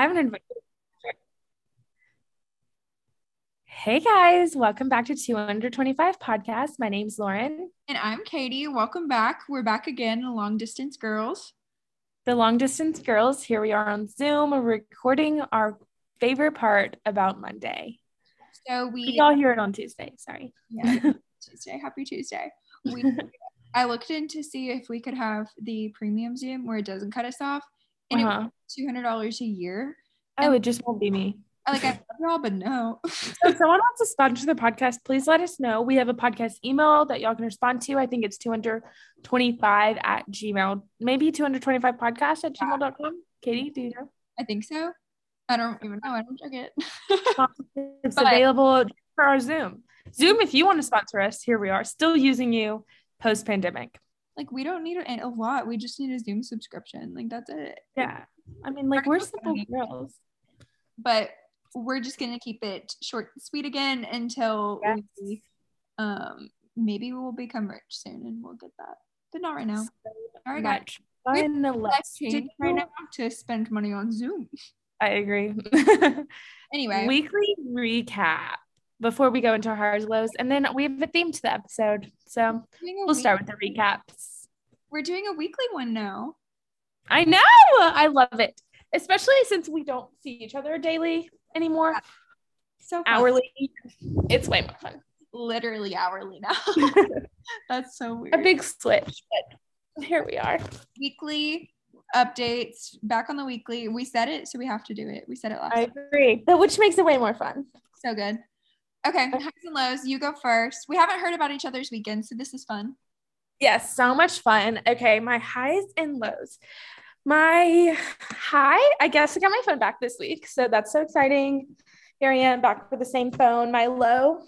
I haven't invited. Hey guys, welcome back to 225 podcast. My name's Lauren. And I'm Katie. Welcome back. We're back again, the Long Distance Girls. The long distance girls, here we are on Zoom recording our favorite part about Monday. So we We all hear it on Tuesday. Sorry. yeah, Tuesday. Happy Tuesday. We I looked in to see if we could have the premium Zoom where it doesn't cut us off. And Uh-huh. two hundred dollars a year. Oh, it just won't be me. I like I love y'all, but no. So if someone wants to sponsor the podcast, please let us know. We have a podcast email that y'all can respond to. I think it's 225 at Gmail, maybe 225 podcast at gmail.com. Katie, do you know? I think so. I don't even know. I don't check it. It's But- available for our Zoom. Zoom, if you want to sponsor us, here we are, still using you post pandemic. Like we don't need a, a lot. We just need a Zoom subscription. Like that's it. Yeah. I mean, like, we're simple funny. girls. But we're just gonna keep it short and sweet again until Yes. we um maybe we'll become rich soon and we'll get that. But not right now. All right, guys. Much We- fun. Let's Let's change do- right now to spend money on Zoom. I agree. Anyway, Weekly recap before we go into our highs lows, and then we have a theme to the episode. So we'll start with the recaps. We're doing a weekly one now. I know. I love it, especially since we don't see each other daily anymore, So fun. hourly. It's way more fun. literally hourly now. That's so weird. a big switch, but here we are. weekly updates. Back on the weekly. We said it, so we have to do it. We said it last. I agree. But which makes it way more fun. So good. Okay, highs and lows. You go first. We haven't heard about each other's weekends, so this is fun. Yes, so much fun. Okay, my highs and lows. My high, I guess I got my phone back this week. So that's so exciting. Here I am back with the same phone. My low,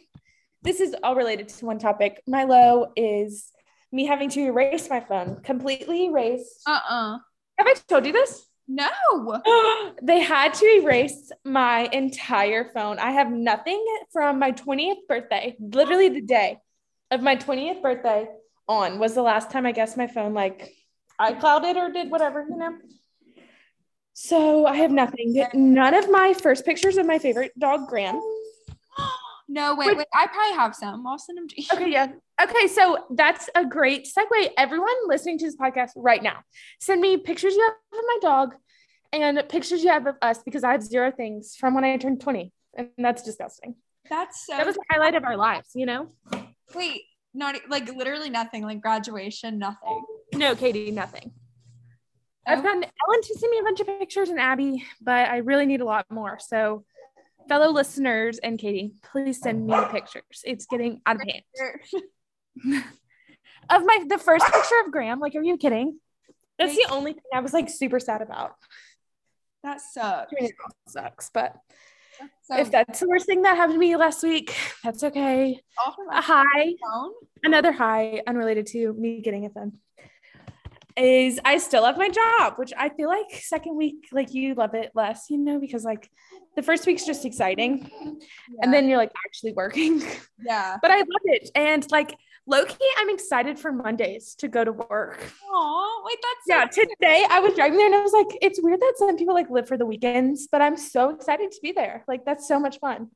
this is all related to one topic. My low is me having to erase my phone, completely erase. Uh-uh. Have I told you this? No. they had to erase my entire phone. I have nothing from my 20th birthday, literally the day of my 20th birthday on was the last time I guess my phone like iClouded or did whatever, you know. So I have nothing. None of my first pictures of my favorite dog, Graham. No, wait, wait. I probably have some. I'll send them to you. Okay, yeah. Okay, so that's a great segue. Everyone listening to this podcast right now, send me pictures you have of my dog and pictures you have of us because I have zero things from when I turned 20. And that's disgusting. That's so That was the highlight of our lives, you know? wait, not like literally nothing, like graduation, nothing. No, Katie, nothing. I've Oh. gotten Ellen to send me a bunch of pictures and Abby, but I really need a lot more. So, fellow listeners and Katie, please send me pictures. It's getting out of hand. Of my the first picture of Graham, like, are you kidding? That's the only thing I was like super sad about. That sucks. I mean, it sucks, but So um, if that's the worst thing that happened to me last week, that's okay. A high, phone. another high unrelated to me getting a phone is I still love my job, which I feel like second week, like you love it less, you know, because like the first week's just exciting and then you're like actually working. yeah. but I love it. And like low key, I'm excited for Mondays to go to work. Oh, wait, that's Yeah, today I was driving there and I was like, it's weird that some people like live for the weekends, but I'm so excited to be there. Like that's so much fun.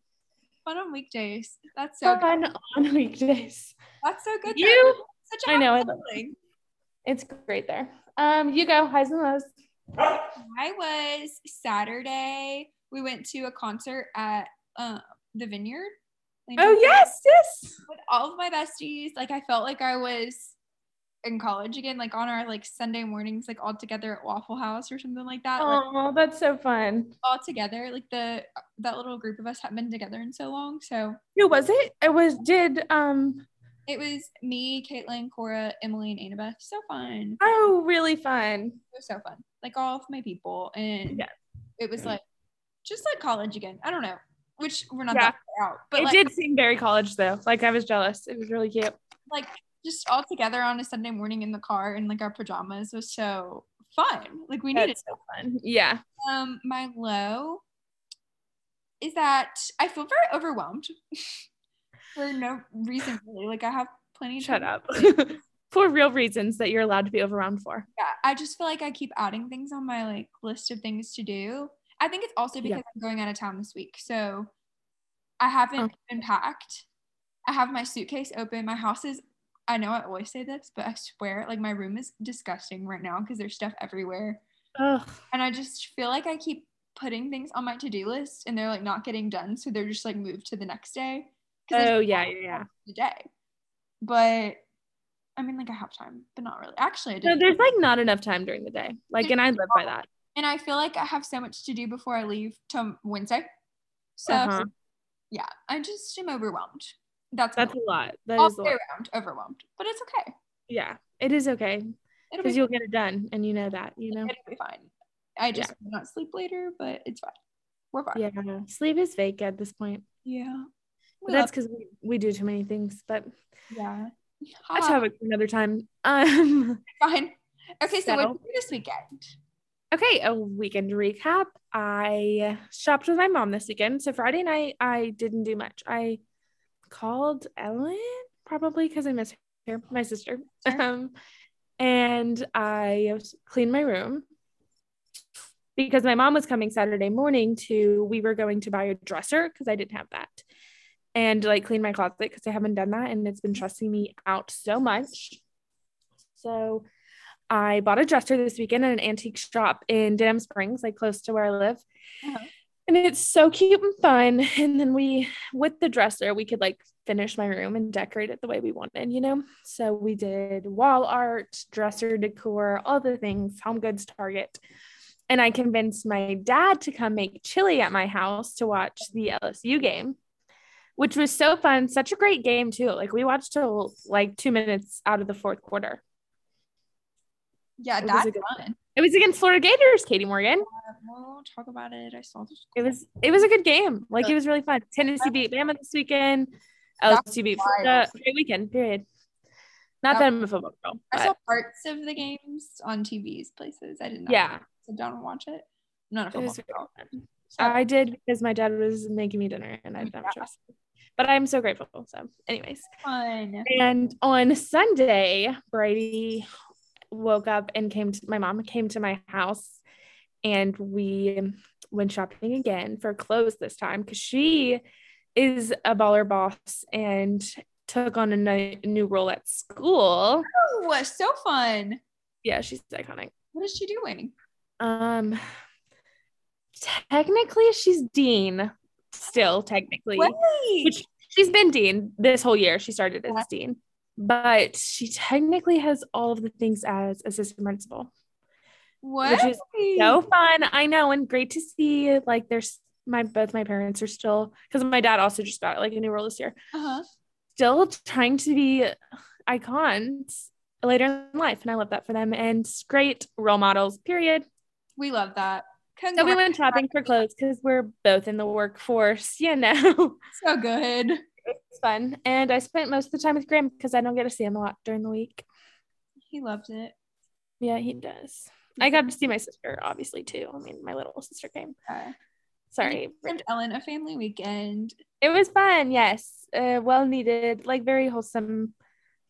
fun on weekdays. That's so good. Fun on weekdays. That's so good. You, though. Such a I know, I love feeling. It's great there. Um, you go highs and lows. I was Saturday. We went to a concert at uh, the Vineyard. Like, Oh yes, yes. With all of my besties, like I felt like I was in college again, like on our like Sunday mornings, like all together at Waffle House or something like that. Like, Oh, that's so fun. all together, like the that little group of us haven't been together in so long. So Who was it? It was did um it was me, Caitlin, Cora, Emily, and Annabeth. So fun. oh really fun. It was so fun. Like all of my people. And Yeah. it was like just like college again. I don't know. Which we're not Yeah. that far out. But it like, did seem very college though. Like I was jealous. It was really cute. like just all together on a Sunday morning in the car in like our pajamas was so fun. Like we needed That's so fun. Yeah. um my low is that I feel very overwhelmed for no reason really. Like I have plenty Shut up. for real reasons that you're allowed to be overwhelmed for. Yeah, I just feel like I keep adding things on my like list of things to do. I think it's also because Yeah. I'm going out of town this week. So I haven't Oh. been packed. I have my suitcase open. My house is, I know I always say this, but I swear, like my room is disgusting right now because there's stuff everywhere. Ugh. And I just feel like I keep putting things on my to do list and they're like not getting done. So they're just like moved to the next day. Oh yeah, yeah, yeah. the day. But I mean, like I have time, but not really. Actually, I No, there's like not enough time during the day. Like, and I live by that. and I feel like I have so much to do before I leave to Wednesday. So Uh-huh. yeah, I just am overwhelmed. That's That's a lot. That all is a lot. around overwhelmed, but it's okay. Yeah, it is okay because you'll get it done, and you know that. You know. it'll be fine. I just will not sleep later, but it's fine. We're fine. Yeah, sleep is fake at this point. Yeah. We that's because we, we do too many things. But yeah. that's Ha, topic for another time. Um. fine. Okay, so, what did you do this weekend? Okay, a weekend recap. I shopped with my mom this weekend. So Friday night, I didn't do much. I called Ellen probably because I miss her, my sister. Sure. Um, and I cleaned my room because my mom was coming Saturday morning to. We were going to buy a dresser because I didn't have that, and like clean my closet because I haven't done that, and it's been stressing me out so much. So I bought a dresser this weekend at an antique shop in Denham Springs, like close to where I live. Uh-huh. And it's so cute and fun. And then we, with the dresser, we could like finish my room and decorate it the way we wanted, you know? So we did wall art, dresser decor, all the things, home goods, Target. And I convinced my dad to come make chili at my house to watch the LSU game, which was so fun. Such a great game, too. Like we watched till like two minutes out of the fourth quarter. Yeah, It was that's fun. It was against Florida Gators, Katie Morgan. Uh, we'll talk about it. I saw this. It was it was a good game. Like it was really fun. Tennessee beat Bama this weekend. LSU beat. Florida. Great weekend. Period. Not That- that I'm a football girl. I saw parts of the games on TVs places. I did not yeah, sit down and watch it. I'm not a football girl. So, I did because my dad was making me dinner and I didn't have a Yeah. choice. But I'm so grateful. So, anyways, fun. and on Sunday, Brady woke up and came to my mom came to my house and we went shopping again for clothes this time because she is a baller boss and took on a new role at school. Oh, was so fun. Yeah, she's iconic. What is she doing? Um technically she's dean still technically. Wait. which she's been dean this whole year. She started as dean, but she technically has all of the things as assistant principal. what? is So fun, I know, and great to see. Like, there's my both my parents are still because my dad also just got like a new role this year, uh-huh. still trying to be icons later in life, and I love that for them. And great role models. Period. We love that. So we went shopping for clothes because we're both in the workforce, you know. So good. it's fun. And I spent most of the time with Graham because I don't get to see him a lot during the week. He loves it. Yeah, he does. I got to see my sister, obviously, too. I mean, my little sister came. Okay. Sorry. Sent Ellen a family weekend. It was fun. Yes. Uh, well needed, like very wholesome.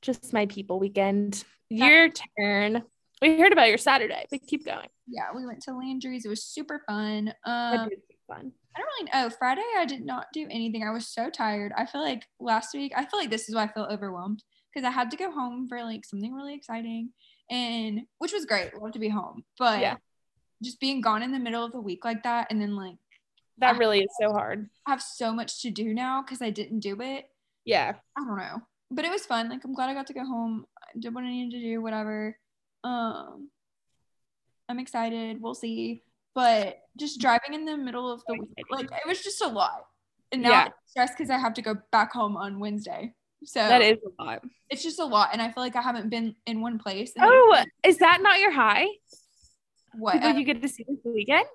Just my people weekend. Your turn. We heard about your Saturday, but keep going. Yeah, we went to Landry's. It was super fun. Um, fun. I don't really know. Friday, I did not do anything. I was so tired. I feel like last week, I feel like this is why I feel overwhelmed because I had to go home for like something really exciting, and which was great. Love to be home, but Yeah. just being gone in the middle of the week like that, and then like That really is so hard. I have so much to do now because I didn't do it. Yeah. I don't know, but it was fun. Like I'm glad I got to go home. I did what I needed to do. Whatever. Um, I'm excited. We'll see. But just driving in the middle of the week, like it was just a lot. And now Yeah. I'm stressed because I have to go back home on Wednesday. So That is a lot. it's just a lot, and I feel like I haven't been in one place. Oh, is that not your high? what? People you get to see this weekend?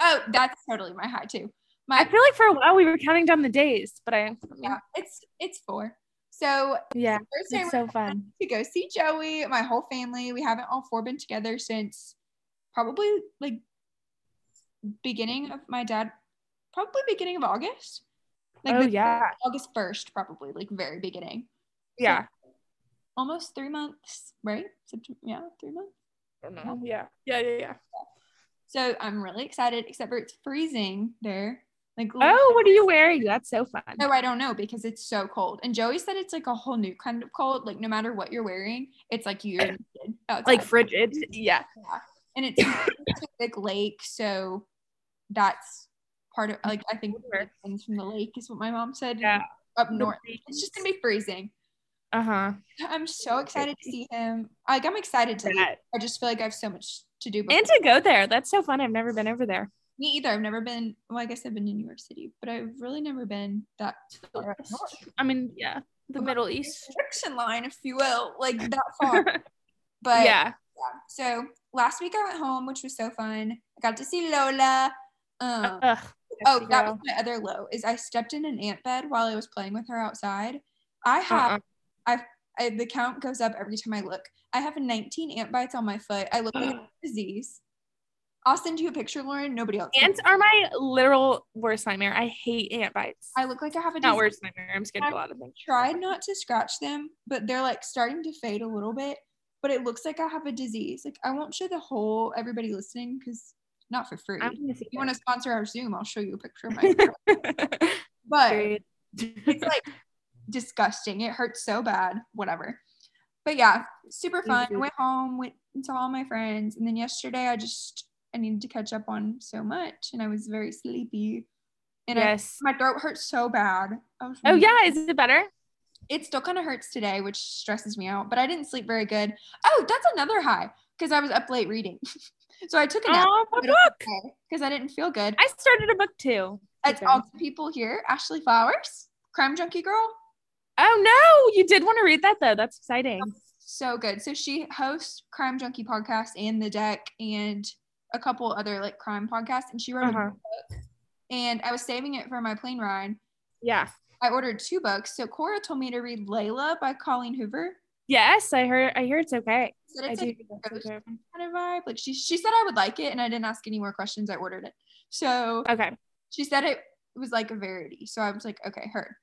oh, that's totally my high too. My I feel like for a while we were counting down the days, but I yeah, it's it's four. So yeah, Thursday it's so fun. to go see Joey, my whole family. We haven't all four been together since probably like beginning of my dad, probably beginning of August. Like Oh yeah, August 1st, probably like very beginning. So, yeah, almost three months, right? September, yeah, three months. I oh, yeah, yeah, yeah, yeah. So I'm really excited, except for it's freezing there. Like Oh, what are you wearing? That's so fun. No, I don't know because it's so cold. And Joey said it's like a whole new kind of cold. Like no matter what you're wearing, it's like you're. Like frigid. Yeah. Yeah. And it's a big lake, so that's part of like I think things from the lake is what my mom said. Yeah. Up north. It's just gonna be freezing. Uh-huh. I'm so excited to see him. Like I'm excited to. I just feel like I have so much to do. before. And to go there. That's so fun. I've never been over there. Me either. I've never been. Well, I guess I've been to New York City, but I've really never been that far. I mean, yeah. The Middle East. Restriction line, if you will, like that far. But yeah. yeah. So last week I went home, which was so fun. I got to see Lola. Um, oh, that was my other low. Is I stepped in an ant bed while I was playing with her outside. I have. Uh-uh. I, the count goes up every time I look. I have 19 ant bites on my foot. I look like a disease. I'll send you a picture, Lauren. Nobody else. Ants are my literal worst nightmare. I hate ant bites. I look like I have a Not worst nightmare. I'm scared of a lot of things. tried not to scratch them, but they're like starting to fade a little bit. But it looks like I have a disease. Like I won't show the whole everybody listening because not for free. If you want to sponsor our Zoom, I'll show you a picture of my. but it's like disgusting. It hurts so bad. Whatever. But yeah, super fun. I went home, went and saw all my friends, and then yesterday I just I needed to catch up on so much, and I was very sleepy. And I- yes. my throat hurt so bad. I Oh yeah, is it better? it still kind of hurts today, which stresses me out, but I didn't sleep very good. Oh, that's another high because I was up late reading. so I took a nap Oh, book? because I didn't feel good. I started a book too. It's all the people here Ashley Flowers, Crime Junkie Girl. Oh no, you did want to read that though. That's exciting. So good. So she hosts Crime Junkie podcast and The Deck and a couple other like crime podcasts. And she wrote a Uh-huh. book. And I was saving it for my plane ride. Yeah. I ordered two books. So Cora told me to read Layla by Colleen Hoover. Yes, I heard. I hear it's okay. Said I it's do. like hear okay. kind of vibe. Like she she said I would like it, and I didn't ask any more questions. I ordered it. So Okay. she said it was like a Verity. So I was like, okay, her.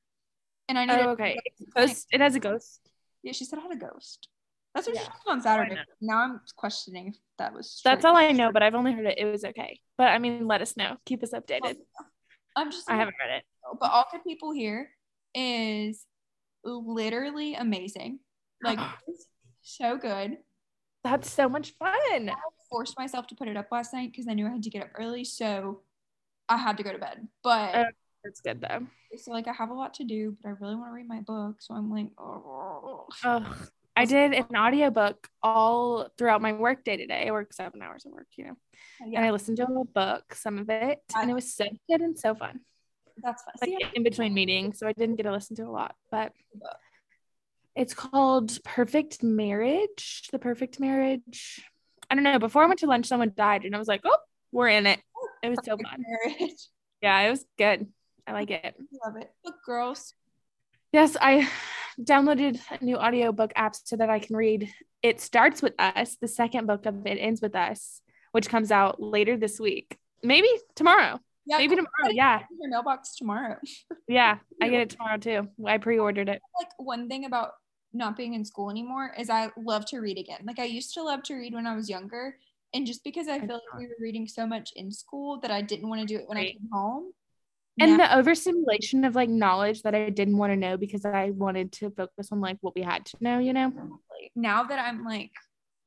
And I needed. Oh, okay. Ghost. It has a ghost. Yeah, she said I had a ghost. That's what she Yeah. said on Saturday. Now I'm questioning if that was. That's all I know, but I've only heard it. It was okay. But I mean, let us know. Keep us updated. I'm just. I haven't read it. But all the people here is literally amazing. Like so good. That's so much fun. I forced myself to put it up last night because I knew I had to get up early, so I had to go to bed. But Oh. That's good though. so like I have a lot to do, but I really want to read my book, so I'm like, oh, Oh, I did an audiobook all throughout my work day today. I work seven hours of work, you know, oh, and I listened to a book, some of it, and it was so good and so fun. that's fun. Like See, in between meetings, so I didn't get to listen to a lot, but it's called Perfect Marriage. The Perfect Marriage. I don't know. Before I went to lunch, someone died, and I was like, oh, we're in it. Oh, it was so fun. Marriage. Yeah, it was good. I like it. Love it. Book girls. Yes, I downloaded a new audiobook app so that I can read It Starts With Us. The second book of It Ends With Us, which comes out later this week. Maybe tomorrow. Yeah, Maybe tomorrow. Yeah. Your mailbox tomorrow. Yeah. I get it tomorrow too. I pre ordered it. like one thing about not being in school anymore is I love to read again. Like I used to love to read when I was younger. And just because I I feel like we were reading so much in school that I didn't want to do it when I came home. And now- the overstimulation of like knowledge that I didn't want to know because I wanted to focus on like what we had to know, you know? now that I'm like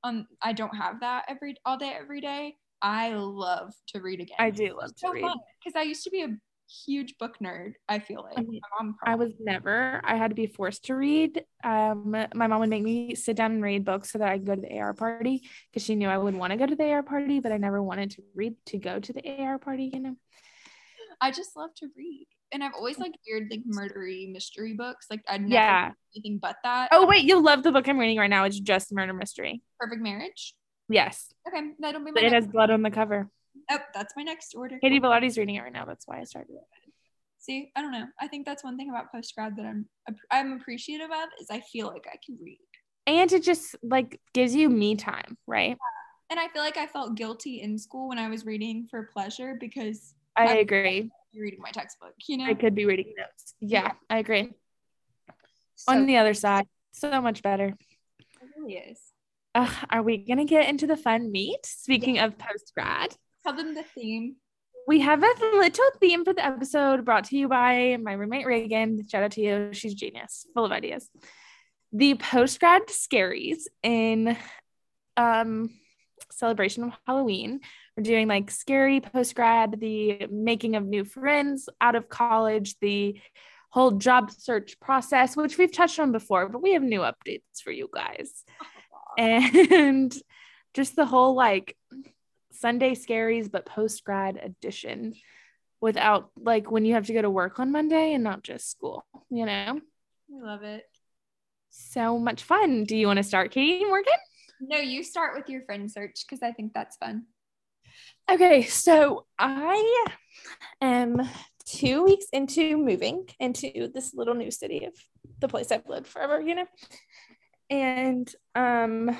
um I don't have that every all day every day. I love to read again. I do love to read. because I used to be a huge book nerd. I feel like I mean, my mom. I was never. I had to be forced to read. Um, my mom would make me sit down and read books so that I could go to the AR party because she knew I would want to go to the AR party, but I never wanted to read to go to the AR party. You know. I just love to read, and I've always liked weird like murdery mystery books. Like I'd never Yeah. anything but that. Oh wait, you love the book I'm reading right now. It's just murder mystery. Perfect Marriage. Yes, Okay, that'll be my. it has blood on the cover. Oh, that's my next order. Katie Velotti's reading it right now. That's why I started it. See, I don't know. I think that's one thing about post grad that I'm I'm appreciative of is I feel like I can read, And it just like gives you me time, right? and I feel like I felt guilty in school when I was reading for pleasure because I agree. you're reading my textbook. You know, I could be reading notes. Yeah, Yeah. I agree. so On the other side, so much better. it really is. Ugh, are we gonna get into the fun meat? Speaking of post grad, Tell them the theme. We have a little theme for the episode brought to you by my roommate Reagan. Shout out to you. She's genius, full of ideas. The post grad scaries in um celebration of Halloween. We're doing like scary post grad, the making of new friends out of college, the whole job search process, which we've touched on before, but we have new updates for you guys. And just the whole like Sunday scaries, but post grad edition without like when you have to go to work on Monday and not just school, you know? I love it. So much fun. Do you want to start, Katie Morgan? No, you start with your friend search because I think that's fun. Okay, so I am two weeks into moving into this little new city of the place I've lived forever, you know. And um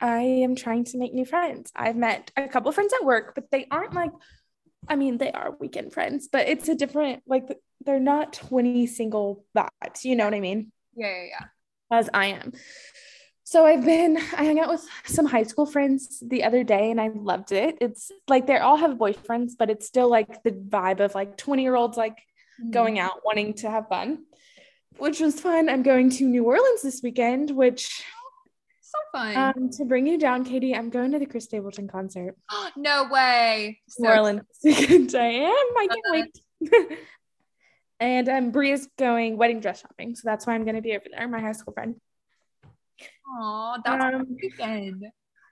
I am trying to make new friends. I've met a couple of friends at work, but they aren't like I mean, they are weekend friends, but it's a different like they're not 20 single vibes, you know what I mean? Yeah, yeah, yeah. As I am. So I've been, I hung out with some high school friends the other day and I loved it. It's like they all have boyfriends, but it's still like the vibe of like 20 year olds like mm-hmm. going out wanting to have fun, which was fun. I'm going to New Orleans this weekend, which so fun. Um, to bring you down, Katie, I'm going to the Chris Stapleton concert. no way. New so Orleans this weekend. I am. I can't wait. and um, Bria's going wedding dress shopping. So that's why I'm going to be over there, my high school friend. Oh, that's um, weekend.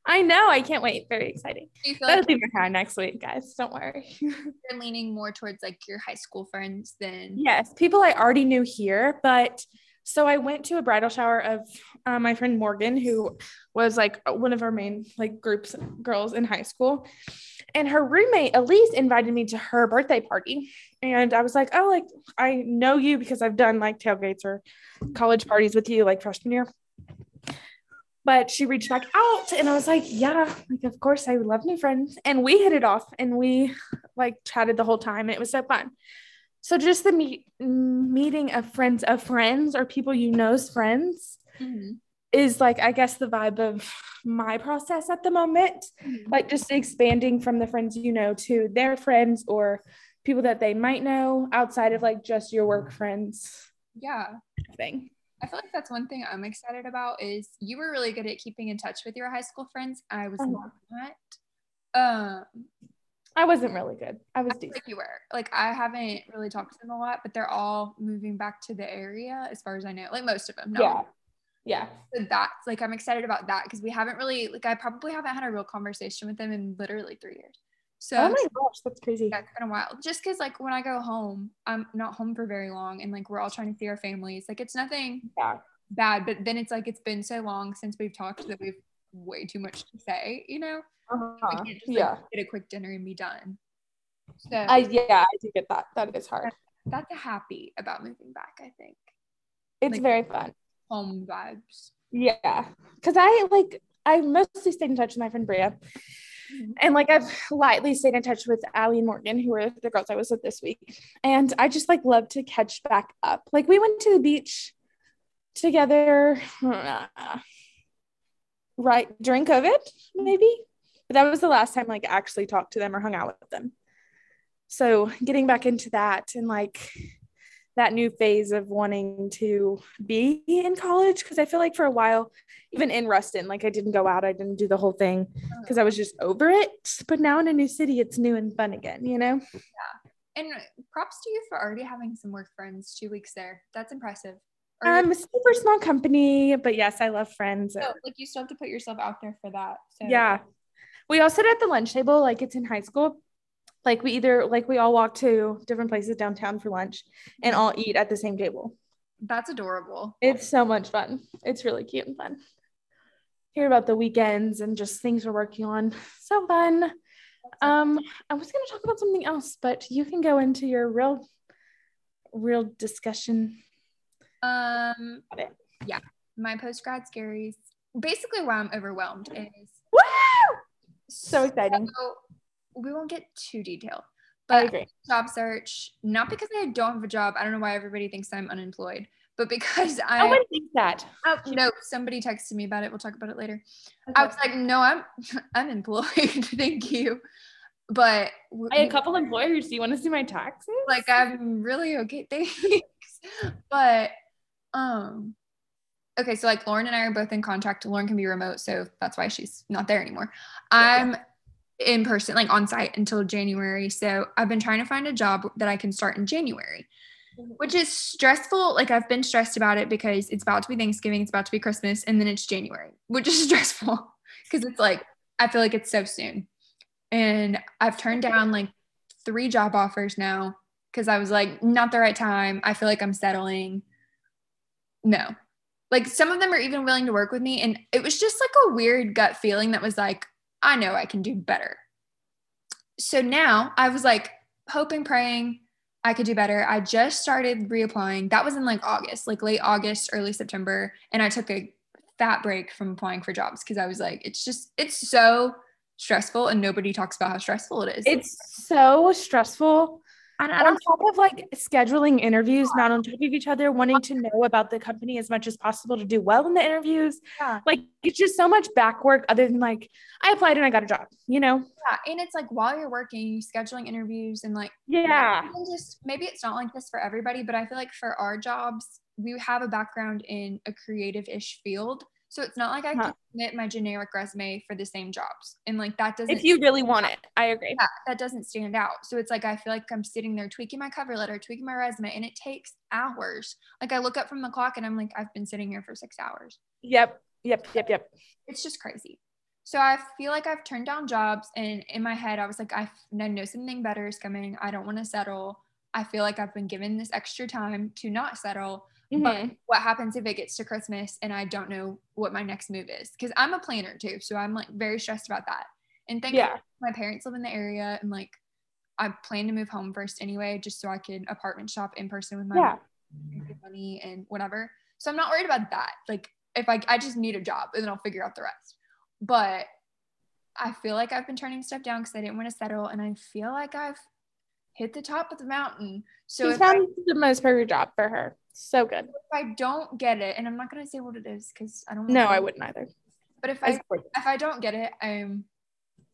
I know. I can't wait. Very exciting. Feel like leave my hair next week, guys. Don't worry. you're leaning more towards like your high school friends than yes, people I already knew here. But so I went to a bridal shower of uh, my friend Morgan, who was like one of our main like groups girls in high school, and her roommate Elise invited me to her birthday party, and I was like, oh, like I know you because I've done like tailgates or college parties with you like freshman year but she reached back out and I was like, yeah, like of course I would love new friends. And we hit it off and we like chatted the whole time and it was so fun. So just the meet meeting of friends of friends or people you know's friends mm-hmm. is like I guess the vibe of my process at the moment. Mm-hmm. Like just expanding from the friends you know to their friends or people that they might know outside of like just your work friends. Yeah. Thing. I feel like that's one thing I'm excited about is you were really good at keeping in touch with your high school friends. I was uh-huh. not. Um, I wasn't really good. I was I like you were. Like I haven't really talked to them a lot, but they're all moving back to the area as far as I know. Like most of them. No. Yeah. Yeah. So that's like I'm excited about that because we haven't really like I probably haven't had a real conversation with them in literally three years. So oh my gosh, that's crazy. Yeah, it's been a while. Just because like when I go home, I'm not home for very long, and like we're all trying to see our families. Like it's nothing yeah. bad, but then it's like it's been so long since we've talked that we've way too much to say. You know, uh-huh. we can't just like, yeah. get a quick dinner and be done. So I yeah, I do get that. That is hard. That's a happy about moving back. I think it's like, very fun. Home vibes. Yeah, because I like I mostly stayed in touch with my friend Bria and like I've lightly stayed in touch with Allie and Morgan, who were the girls I was with this week. And I just like love to catch back up. Like we went to the beach together uh, right during COVID, maybe. But that was the last time like actually talked to them or hung out with them. So getting back into that and like that new phase of wanting to be in college because I feel like for a while, even in Ruston, like I didn't go out, I didn't do the whole thing because I was just over it. But now in a new city, it's new and fun again, you know? Yeah. And props to you for already having some work friends two weeks there. That's impressive. Um, a super small company, but yes, I love friends. So, like you still have to put yourself out there for that. So. Yeah. We all sit at the lunch table like it's in high school like we either like we all walk to different places downtown for lunch and all eat at the same table. That's adorable. It's so much fun. It's really cute and fun. Hear about the weekends and just things we're working on. So fun. Um i was going to talk about something else but you can go into your real real discussion. Um yeah. My post grad scaries basically why i'm overwhelmed is Woo! so exciting. So we won't get too detailed. But I. Job search, not because I don't have a job. I don't know why everybody thinks I'm unemployed, but because I. Nobody thinks that. Oh no! Somebody texted me about it. We'll talk about it later. Okay. I was like, no, I'm I'm employed. Thank you. but I had a couple employers. Do you want to see my taxes? like I'm really okay. Thanks. but um okay, so like Lauren and I are both in contract. Lauren can be remote, so that's why she's not there anymore. I'm in person, like on site until January. So I've been trying to find a job that I can start in January, Mhm. which is stressful. Like I've been stressed about it because it's about to be Thanksgiving, it's about to be Christmas, and then it's January, which is stressful because it's like I feel like it's so soon. And I've turned down like three job offers now because I was like, not the right time. I feel like I'm settling. No. Like some of them are even willing to work with me. And it was just like a weird gut feeling that was like, I know I can do better. So now I was like hoping, praying I could do better. I just started reapplying. That was in like August, like late August, early September. And I took a fat break from applying for jobs because I was like, it's just, it's so stressful and nobody talks about how stressful it is. It's so stressful. And I on top of like scheduling interviews, not on top of each other, wanting to know about the company as much as possible to do well in the interviews. Yeah. Like it's just so much back work other than like I applied and I got a job, you know? Yeah, and it's like while you're working, scheduling interviews and like Yeah. just maybe it's not like this for everybody, but I feel like for our jobs, we have a background in a creative-ish field. So it's not like I Huh. can submit my generic resume for the same jobs. And like that doesn't If you really want it, I agree. yeah, that doesn't stand out. So it's like I feel like I'm sitting there tweaking my cover letter, tweaking my resume, and it takes hours. Like I look up from the clock and I'm like, I've been sitting here for six hours. Yep. Yep. Yep. Yep. it's just crazy. So I feel like I've turned down jobs, and in my head, I was like, I know something better is coming. I don't want to settle. I feel like I've been given this extra time to not settle. But Mhm. what happens if it gets to Christmas and I don't know what my next move is? Because I'm a planner too, so I'm like very stressed about that. And thankfully, Yeah. my parents live in the area, and like I plan to move home first anyway, just so I can apartment shop in person with my Yeah. money and whatever. So I'm not worried about that. Like if I I just need a job and then I'll figure out the rest. But I feel like I've been turning stuff down because I didn't want to settle, and I feel like I've hit the top of the mountain. So She if I, found the most perfect job for her. So good. if I don't get it, and I'm not gonna say what it is because I don't. No, I wouldn't either. But if I if I don't get it, I'm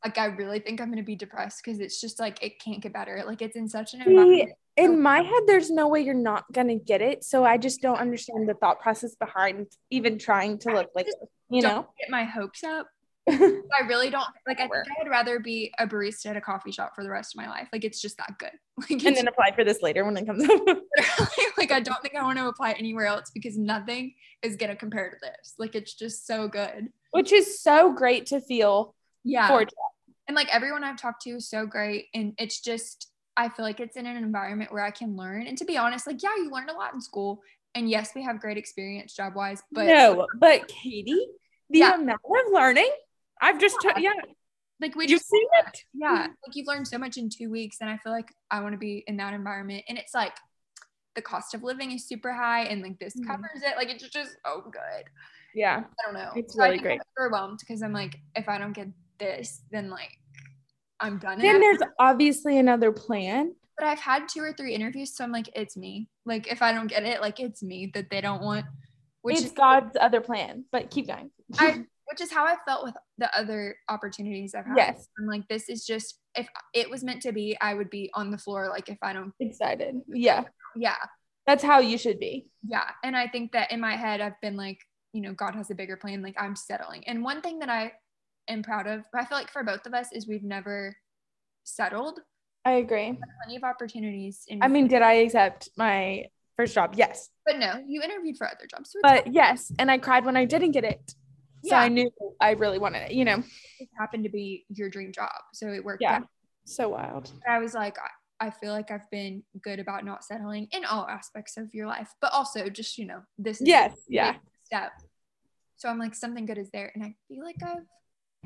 like I really think I'm gonna be depressed because it's just like it can't get better. Like it's in such an See, environment. in my head, there's no way you're not gonna get it. So I just don't understand the thought process behind even trying to look like you know? get my hopes up. I really don't like. I think I would rather be a barista at a coffee shop for the rest of my life. Like it's just that good. Like, and then apply for this later when it comes up. like I don't think I want to apply anywhere else because nothing is gonna compare to this. Like it's just so good. Which is so great to feel Yeah. for and like everyone I've talked to is so great, and it's just I feel like it's in an environment where I can learn. And to be honest, like yeah, you learn a lot in school, and yes, we have great experience job wise, but no, but Katie, the Yeah. amount of learning I've just took, yeah, like we you've just seen it. yeah like you've learned so much in two weeks and i feel like i want to be in that environment and it's like the cost of living is super high and like this Mhm. covers it like it's just oh good Yeah, i don't know It's So really great. I'm overwhelmed because i'm like if i don't get this then like i'm done then there's obviously another plan. but i've had two or three interviews so i'm like it's me like if i don't get it like it's me that they don't want which it's is God's other plan, but keep going. I, which is how I felt with the other opportunities I've had. Yes. I'm like, this is just if it was meant to be, I would be on the floor. Like if I don't, excited. Yeah, yeah, that's how you should be. yeah. And I think that in my head, I've been like, you know, God has a bigger plan. Like I'm settling. And one thing that I am proud of, I feel like for both of us, is we've never settled. I agree. Plenty of opportunities. In I mean, did I accept my first job? Yes. but no, you interviewed for other jobs. So But yes, and I cried when I didn't get it. So Yeah. I knew I really wanted it, you know. it happened to be your dream job. So it worked Yeah. out. So wild. I was like, I, I feel like I've been good about not settling in all aspects of your life, but also just, you know, this is Yes, a yeah. big step. So I'm like, something good is there. And I feel like I've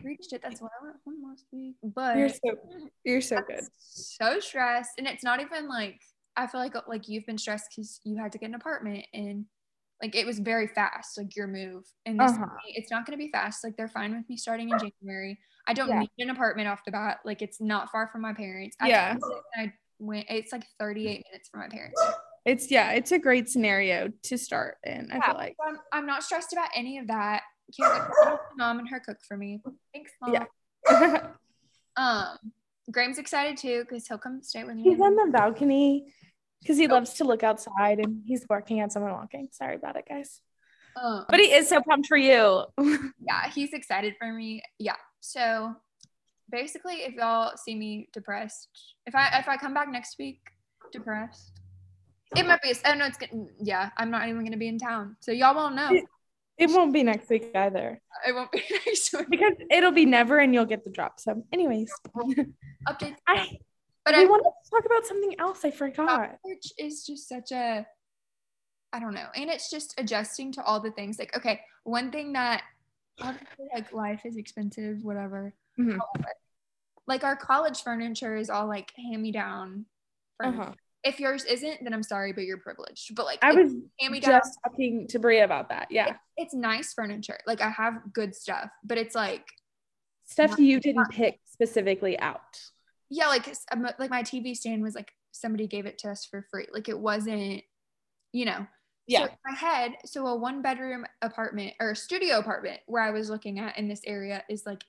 reached it. That's why I went home last week. But You're so you're so good. so stressed. And it's not even like, I feel like like you've been stressed because you had to get an apartment and like it was very fast, like your move. And this Uh-huh. it's not gonna be fast. Like they're fine with me starting in January. I don't Yeah. need an apartment off the bat. Like it's not far from my parents. I Yeah. I went it's like 38 minutes from my parents. It's yeah, it's a great scenario to start in. I Yeah, feel like. I'm, I'm not stressed about any of that. Can't wait for my mom and her cook for me. Thanks, mom. Yeah. Um, Graham's excited too because he'll come stay with me. He's on the balcony because he loves to look outside and he's barking at someone walking. Sorry about it, guys. Um, But he is so pumped for you. yeah, he's excited for me. Yeah. So basically, if y'all see me depressed, if I if I come back next week depressed, it might be. A, oh no, it's getting. Yeah, I'm not even gonna be in town, so y'all won't know. it won't be next week either It won't be next week. because it'll be never and you'll get the drop. So, anyways, Update. I, But we I wanted to talk about something else. I forgot. which is just such a I don't know. And it's just adjusting to all the things. Like, okay, one thing that obviously like life is expensive, whatever. Mhm. Like our college furniture is all like hand me down. Uh-huh. If yours isn't, then I'm sorry, but you're privileged. But like I was hand me down. just talking to Bria about that. Yeah. It's nice furniture. Like I have good stuff, but it's like Stuff Not- you didn't pick specifically out. Yeah, like um, like my TV stand was like somebody gave it to us for free. Like it wasn't, you know. Yeah. So in my head, so a one bedroom apartment or studio apartment where I was looking at in this area is like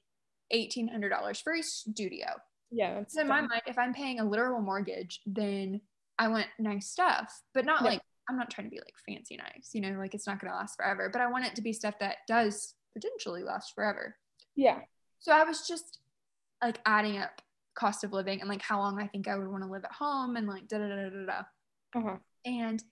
eighteen hundred dollars for a studio. yeah. So in my mind, if I'm paying a literal mortgage, then I want nice stuff, but not Yeah. like I'm not trying to be like fancy nice, you know, like it's not gonna last forever. But I want it to be stuff that does potentially last forever. yeah. So I was just like adding up cost of living and like how long I think I would want to live at home and like da da da da da. Uh-huh. And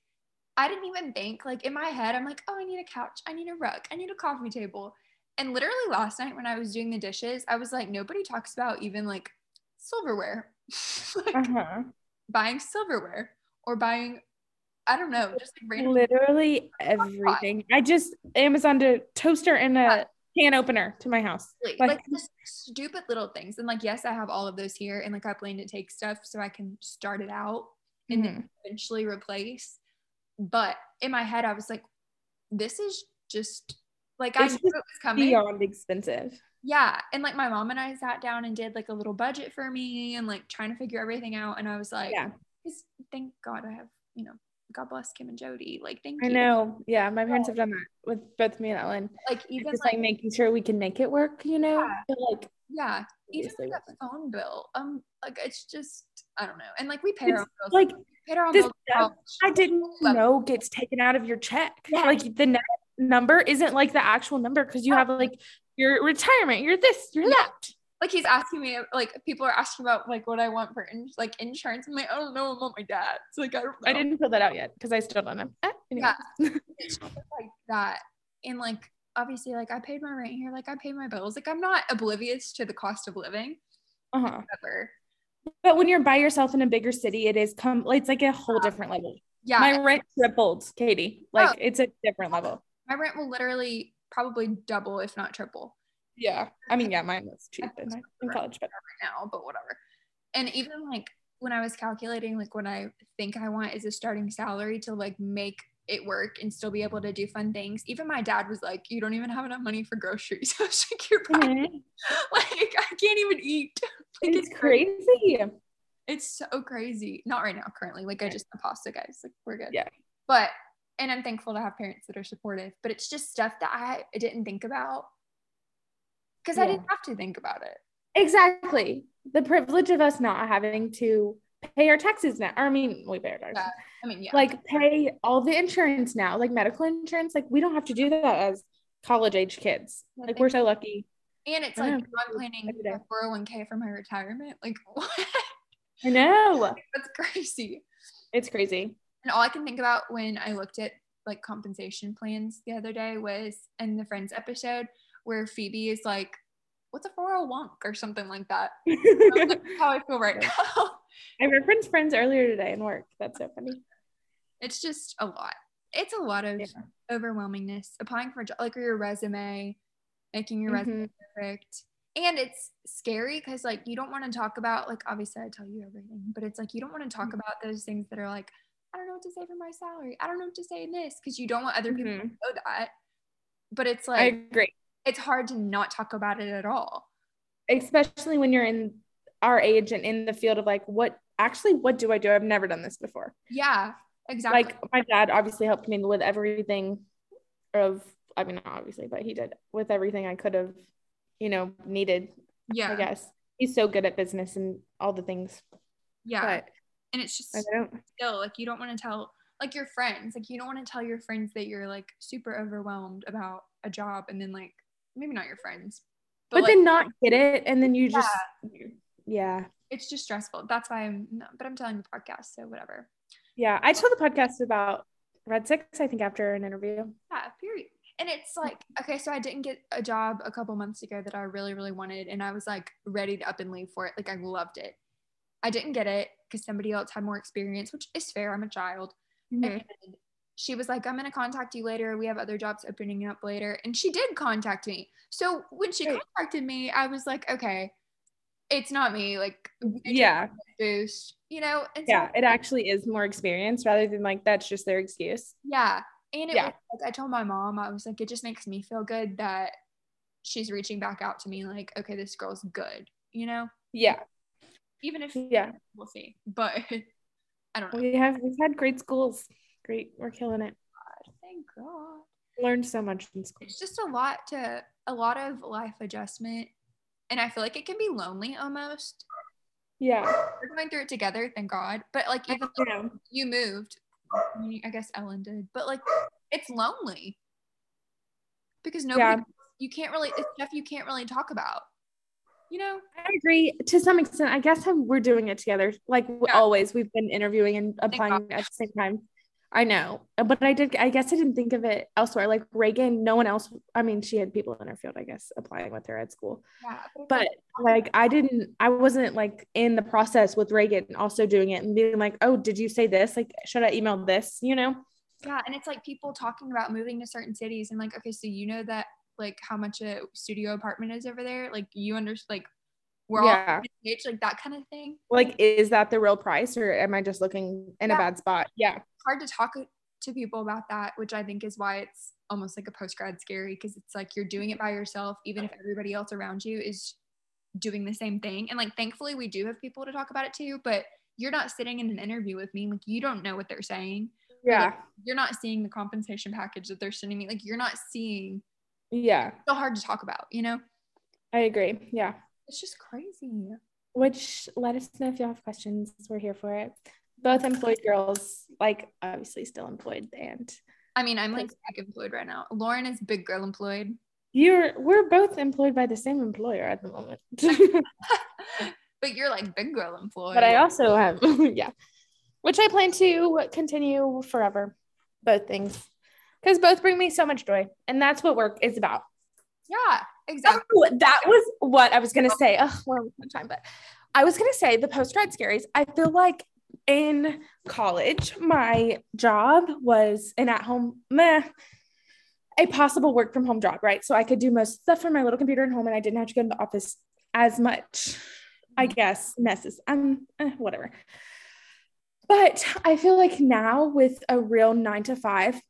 I didn't even think like in my head, I'm like, oh, I need a couch, I need a rug, I need a coffee table. And literally last night when I was doing the dishes, I was like, nobody talks about even like silverware, like Uh-huh. buying silverware or buying, I don't know, just like. Literally everything. I just Amazoned a toaster and a can opener to my house. Like, Like- stupid little things. And like, yes, I have all of those here and like I plan to take stuff so I can start it out and then Mhm. eventually replace. But in my head, I was like, this is just like I knew it was coming. Beyond expensive. Yeah. And like my mom and I sat down and did like a little budget for me and like trying to figure everything out. And I was like, Yeah. Thank God I have, you know, God bless Kim and Jody. Like, thank I you. I know. Yeah, my parents have done that with both me and Ellen. Like, even Just like, like making sure we can make it work, you know? Yeah. But like yeah, even like with- a phone bill. Um, like it's just, I don't know. And like we pay our bills. like paid our own this I didn't know gets taken out of your check. Yeah. Like the net number isn't like the actual number because you have like your retirement, you're this, you're Yeah. that. Like he's asking me like people are asking about like what I want for in- like insurance. I'm like, I don't know, I want my dad's. Like I don't know. I didn't fill that out yet because I still don't know. Eh, anyway. Yeah. Like that. And like obviously like I paid my rent here, like I paid my bills. Like I'm not oblivious to the cost of living Uh-huh. ever. But when you're by yourself in a bigger city, it is come it's like a whole different level. Yeah. My rent tripled, Katie. Like it's a different level. my rent will literally probably double if not triple Yeah. I mean, yeah, mine was cheap in, in college, but right now, but whatever. And even like when I was calculating like what I think I want is a starting salary to like make it work and still be able to do fun things. Even my dad was like, "You don't even have enough money for groceries." I was like, "You're right. Mm-hmm. Like I can't even eat." Like It's crazy. It's so crazy. Not right now, currently. Like I just had pasta, guys. Like we're good. Yeah. But and I'm thankful to have parents that are supportive. But it's just stuff that I didn't think about because I didn't have to think about it. Exactly. The privilege of us not having to pay our taxes now. Or I mean, we pay our taxes. Yeah. I mean, yeah. Like pay all the insurance now, like medical insurance. Like we don't have to do that as college age kids. Yeah, Like we're so lucky. and it's like know, I'm planning a 401k for my retirement. Like what? I know. That's crazy. It's crazy. And all I can think about when I looked at like compensation plans the other day was in the Friends episode where Phoebe is like, "What's a 401 or something like that." How I feel right now. I referenced friends earlier today in work. That's so funny. it's just a lot. It's a lot of Yeah. overwhelmingness. Applying for a job, like your resume, making your resume Mhm. perfect. And it's scary because like you don't want to talk about like obviously I tell you everything, but it's like you don't want to talk Mhm. about those things that are like, I don't know what to say for my salary. I don't know what to say in this because you don't want other people to Mhm. know that. But it's like I agree. It's hard to not talk about it at all. Especially when you're in our age and in the field of like, what actually, what do I do? I've never done this before. Yeah, exactly. like my dad obviously helped me with everything of i mean obviously but he did with everything i could have you know needed yeah. i guess he's so good at business and all the things. Yeah. But and it's just I don't. still like you don't want to tell like your friends, like you don't want to tell your friends that you're like super overwhelmed about a job and then like maybe not your friends. But, like, then not get it, and then you just yeah. it's just stressful. That's why I'm no, but I'm telling the podcast, so whatever. Yeah, I told the podcast about Red Six. I think after an interview. Yeah, period. And it's like, okay, so I didn't get a job a couple months ago that I really, really wanted. And I was like ready to up and leave for it. Like I loved it. I didn't get it because somebody else had more experience, which is fair. I'm a child. Mm-hmm. She was like, I'm going to contact you later. We have other jobs opening up later. And she did contact me. So when she contacted me, I was like, okay, it's not me. Like, Yeah, boost, you know? And so yeah. It actually is more experience rather than like that's just their excuse. Yeah. And it Yeah. was like I told my mom, I was like, it just makes me feel good that she's reaching back out to me, like, okay, this girl's good, you know? Yeah, Even if yeah. we'll see. But I don't know. We have we've had great schools. Great, we're killing it. Thank God. Learned so much in school. It's just a lot to a lot of life adjustment. And I feel like it can be lonely almost. Yeah. We're going through it together, thank God. But like even though Yeah. you moved, I, mean, I guess Ellen did, but like it's lonely. Because nobody you can't really it's stuff you can't really talk about. You know? I agree to some extent. I guess we're doing it together. Like Yeah. always, we've been interviewing and applying at the same time. I know, uh, but I did. I guess I didn't think of it elsewhere. Like Reagan, no one else. I mean, she had people in her field, I guess, applying with her at school. Yeah. But like, I didn't. I wasn't like in the process with Reagan also doing it and being like, "Oh, did you say this? Like, should I email this?" You know? Yeah, and it's like people talking about moving to certain cities and like, okay, so you know that like how much a studio apartment is over there? Like you understand like we're Yeah. all page, like that kind of thing. Like, is that the real price, or am I just looking in Yeah. a bad spot? Yeah. Hard to talk to people about that, which I think is why it's almost like a post grad scary because it's like you're doing it by yourself, even if everybody else around you is doing the same thing. And like thankfully we do have people to talk about it to, but you're not sitting in an interview with me, like you don't know what they're saying. Yeah. You're not seeing the compensation package that they're sending me. Like you're not seeing Yeah. so hard to talk about, you know? I agree. Yeah. It's just crazy. Which let us know if you have questions. We're here for it. Both employed girls, like obviously still employed, and I mean, I'm like big employed right now. Lauren is big girl employed. you're we're both employed by the same employer at the moment. but you're like big girl employed. but I also have yeah, which I plan to continue forever. Both things, because both bring me so much joy, and that's what work is about. yeah, exactly. Oh, that was what I was gonna say. Oh, we're almost out of time, but I was gonna say the post grad scaries. I feel like in college, my job was an at home meh, a possible work from home job, right? So I could do most stuff from my little computer at home, and I didn't have to go to the office as much. I guess messes. Um, eh, whatever. But I feel like now with a real nine to five,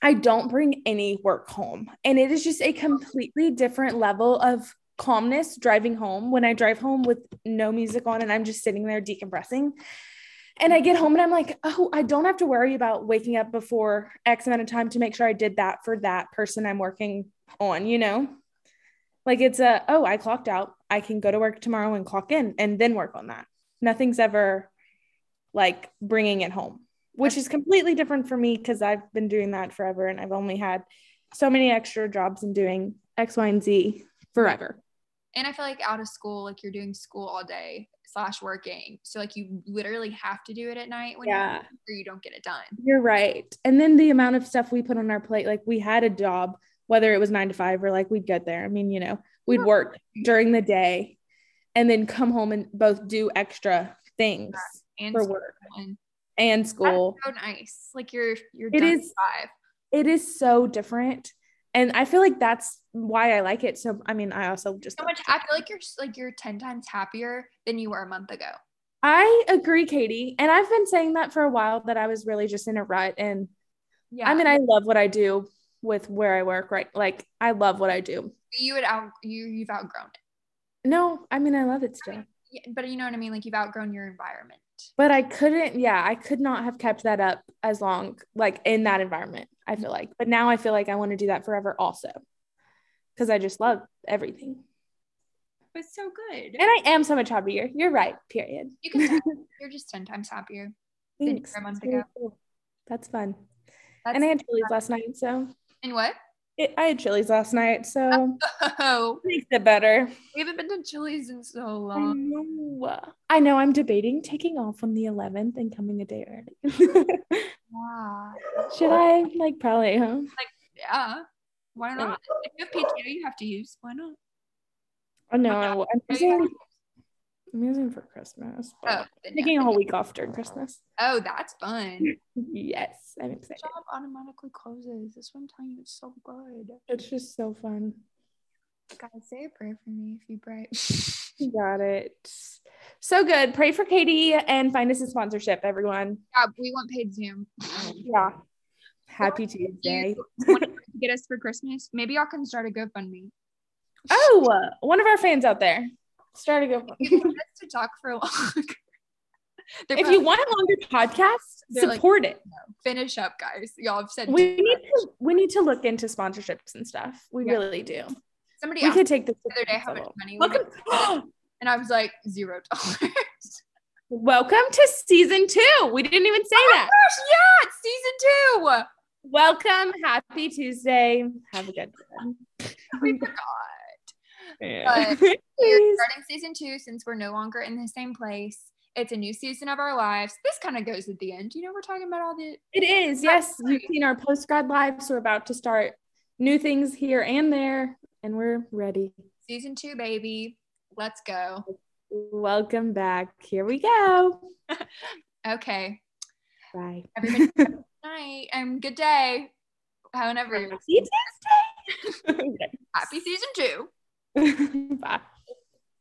I don't bring any work home. And it is just a completely different level of calmness driving home when I drive home with no music on and I'm just sitting there decompressing. And I get home and I'm like, oh, I don't have to worry about waking up before X amount of time to make sure I did that for that person I'm working on, you know? Like it's a, oh, I clocked out. I can go to work tomorrow and clock in and then work on that. Nothing's ever like bringing it home which is completely different for me because I've been doing that forever and I've only had so many extra jobs and doing X, Y, and Z forever. And I feel like out of school, like you're doing school all day slash working. So like you literally have to do it at night when Yeah. you're, or you don't get it done. You're right. And then the amount of stuff we put on our plate, like we had a job, whether it was nine to five or like we'd get there. I mean, you know, we'd work during the day and then come home and both do extra things And for work and and school. that's so nice. Like you're you're it is, five. It is so different. And I feel like that's why I like it. So, I mean, I also just So much. I feel like you're like you're ten times happier than you were a month ago. I agree, Katie. And I've been saying that for a while that I was really just in a rut. And Yeah. I mean, I love what I do with where I work, right? Like, I love what I do. you would out you you've outgrown it. No, I mean, I love it still. Yeah, but you know what I mean. Like you've outgrown your environment. But I couldn't, yeah, I could not have kept that up as long, like in that environment, I feel like. But now I feel like I want to do that forever also because I just love everything. but so good. And I am so much happier. You're right. Period. You can you're just 10 times happier than Thanks. were a month That's ago. That's fun. That's, and I had Chili's last night, so and what? It, I had Chili's last night, so Oh, makes it better. we haven't been to Chili's in so I long. know. I know. I'm debating taking off on the 11th and coming a day early. Wow. Should I? Like, probably, huh? Like yeah. Why not? If you have PTO, you have to use. Why not? Oh, no, I- I'm using, I'm using for Christmas. Oh, then yeah. taking a whole week off during Christmas. oh, that's fun. Yes, I'm excited. Job automatically closes. That's what I'm telling you. It's so good. It's just so fun. Guys, say a prayer for me if you pray. You got it. So good. Pray for Katie and find us a sponsorship, everyone. yeah, we want paid Zoom. Yeah. Happy Tuesday. To get us for Christmas? Maybe y'all can start a GoFundMe. Oh, one of our fans out there. Start a go. If you want us to talk for long. They're if probably- you want a longer podcast, They're like- support it. finish up, guys. Y'all have said We need to we need to look into sponsorships and stuff. We Yeah. really do. somebody We could take this the other day how much money we Welcome, and I was like zero dollars. welcome to season two. We didn't even say oh that. Gosh, yeah, it's season two. Welcome. Happy Tuesday. Have a good one. We forgot. Yeah. We're starting season two since we're no longer in the same place. It's a new season of our lives. This kind of goes at the end. You know, we're talking about all the It is. Yes. You've seen our post grad lives. We're about to start new things here and there, and we're ready. season two, baby. Let's go. Welcome back. Here we go. Okay. Bye. Everybody, night and good day. However, you happy season two. Bye.